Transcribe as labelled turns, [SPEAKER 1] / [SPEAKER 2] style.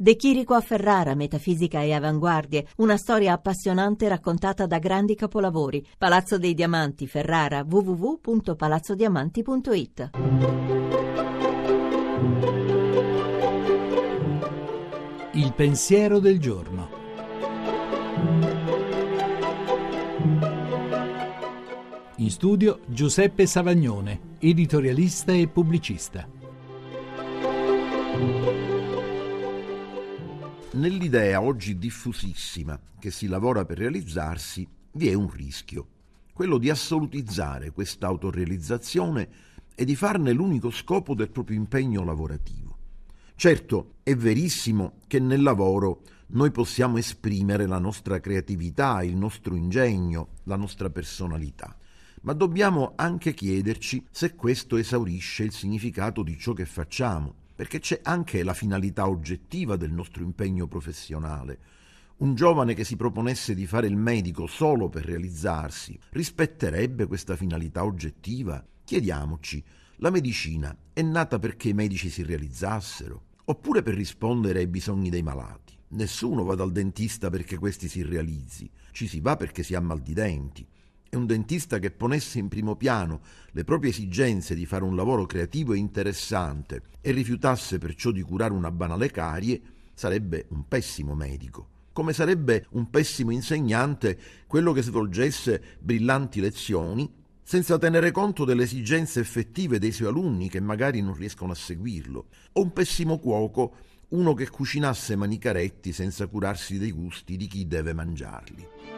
[SPEAKER 1] De Chirico a Ferrara, metafisica e avanguardie, una storia appassionante raccontata da grandi capolavori. Palazzo dei Diamanti, Ferrara, www.palazzodiamanti.it.
[SPEAKER 2] Il pensiero del giorno. In studio Giuseppe Savagnone, editorialista e pubblicista.
[SPEAKER 3] Nell'idea oggi diffusissima che si lavora per realizzarsi vi è un rischio, quello di assolutizzare questa autorealizzazione e di farne l'unico scopo del proprio impegno lavorativo. Certo, è verissimo che nel lavoro noi possiamo esprimere la nostra creatività, il nostro ingegno, la nostra personalità, ma dobbiamo anche chiederci se questo esaurisce il significato di ciò che facciamo perché c'è anche la finalità oggettiva del nostro impegno professionale. Un giovane che si proponesse di fare il medico solo per realizzarsi rispetterebbe questa finalità oggettiva? Chiediamoci, la medicina è nata perché i medici si realizzassero, oppure per rispondere ai bisogni dei malati? Nessuno va dal dentista perché questi si realizzi, ci si va perché si ha mal di denti e un dentista che ponesse in primo piano le proprie esigenze di fare un lavoro creativo e interessante e rifiutasse perciò di curare una banale carie sarebbe un pessimo medico come sarebbe un pessimo insegnante quello che svolgesse brillanti lezioni senza tenere conto delle esigenze effettive dei suoi alunni che magari non riescono a seguirlo, o un pessimo cuoco, uno che cucinasse manicaretti senza curarsi dei gusti di chi deve mangiarli.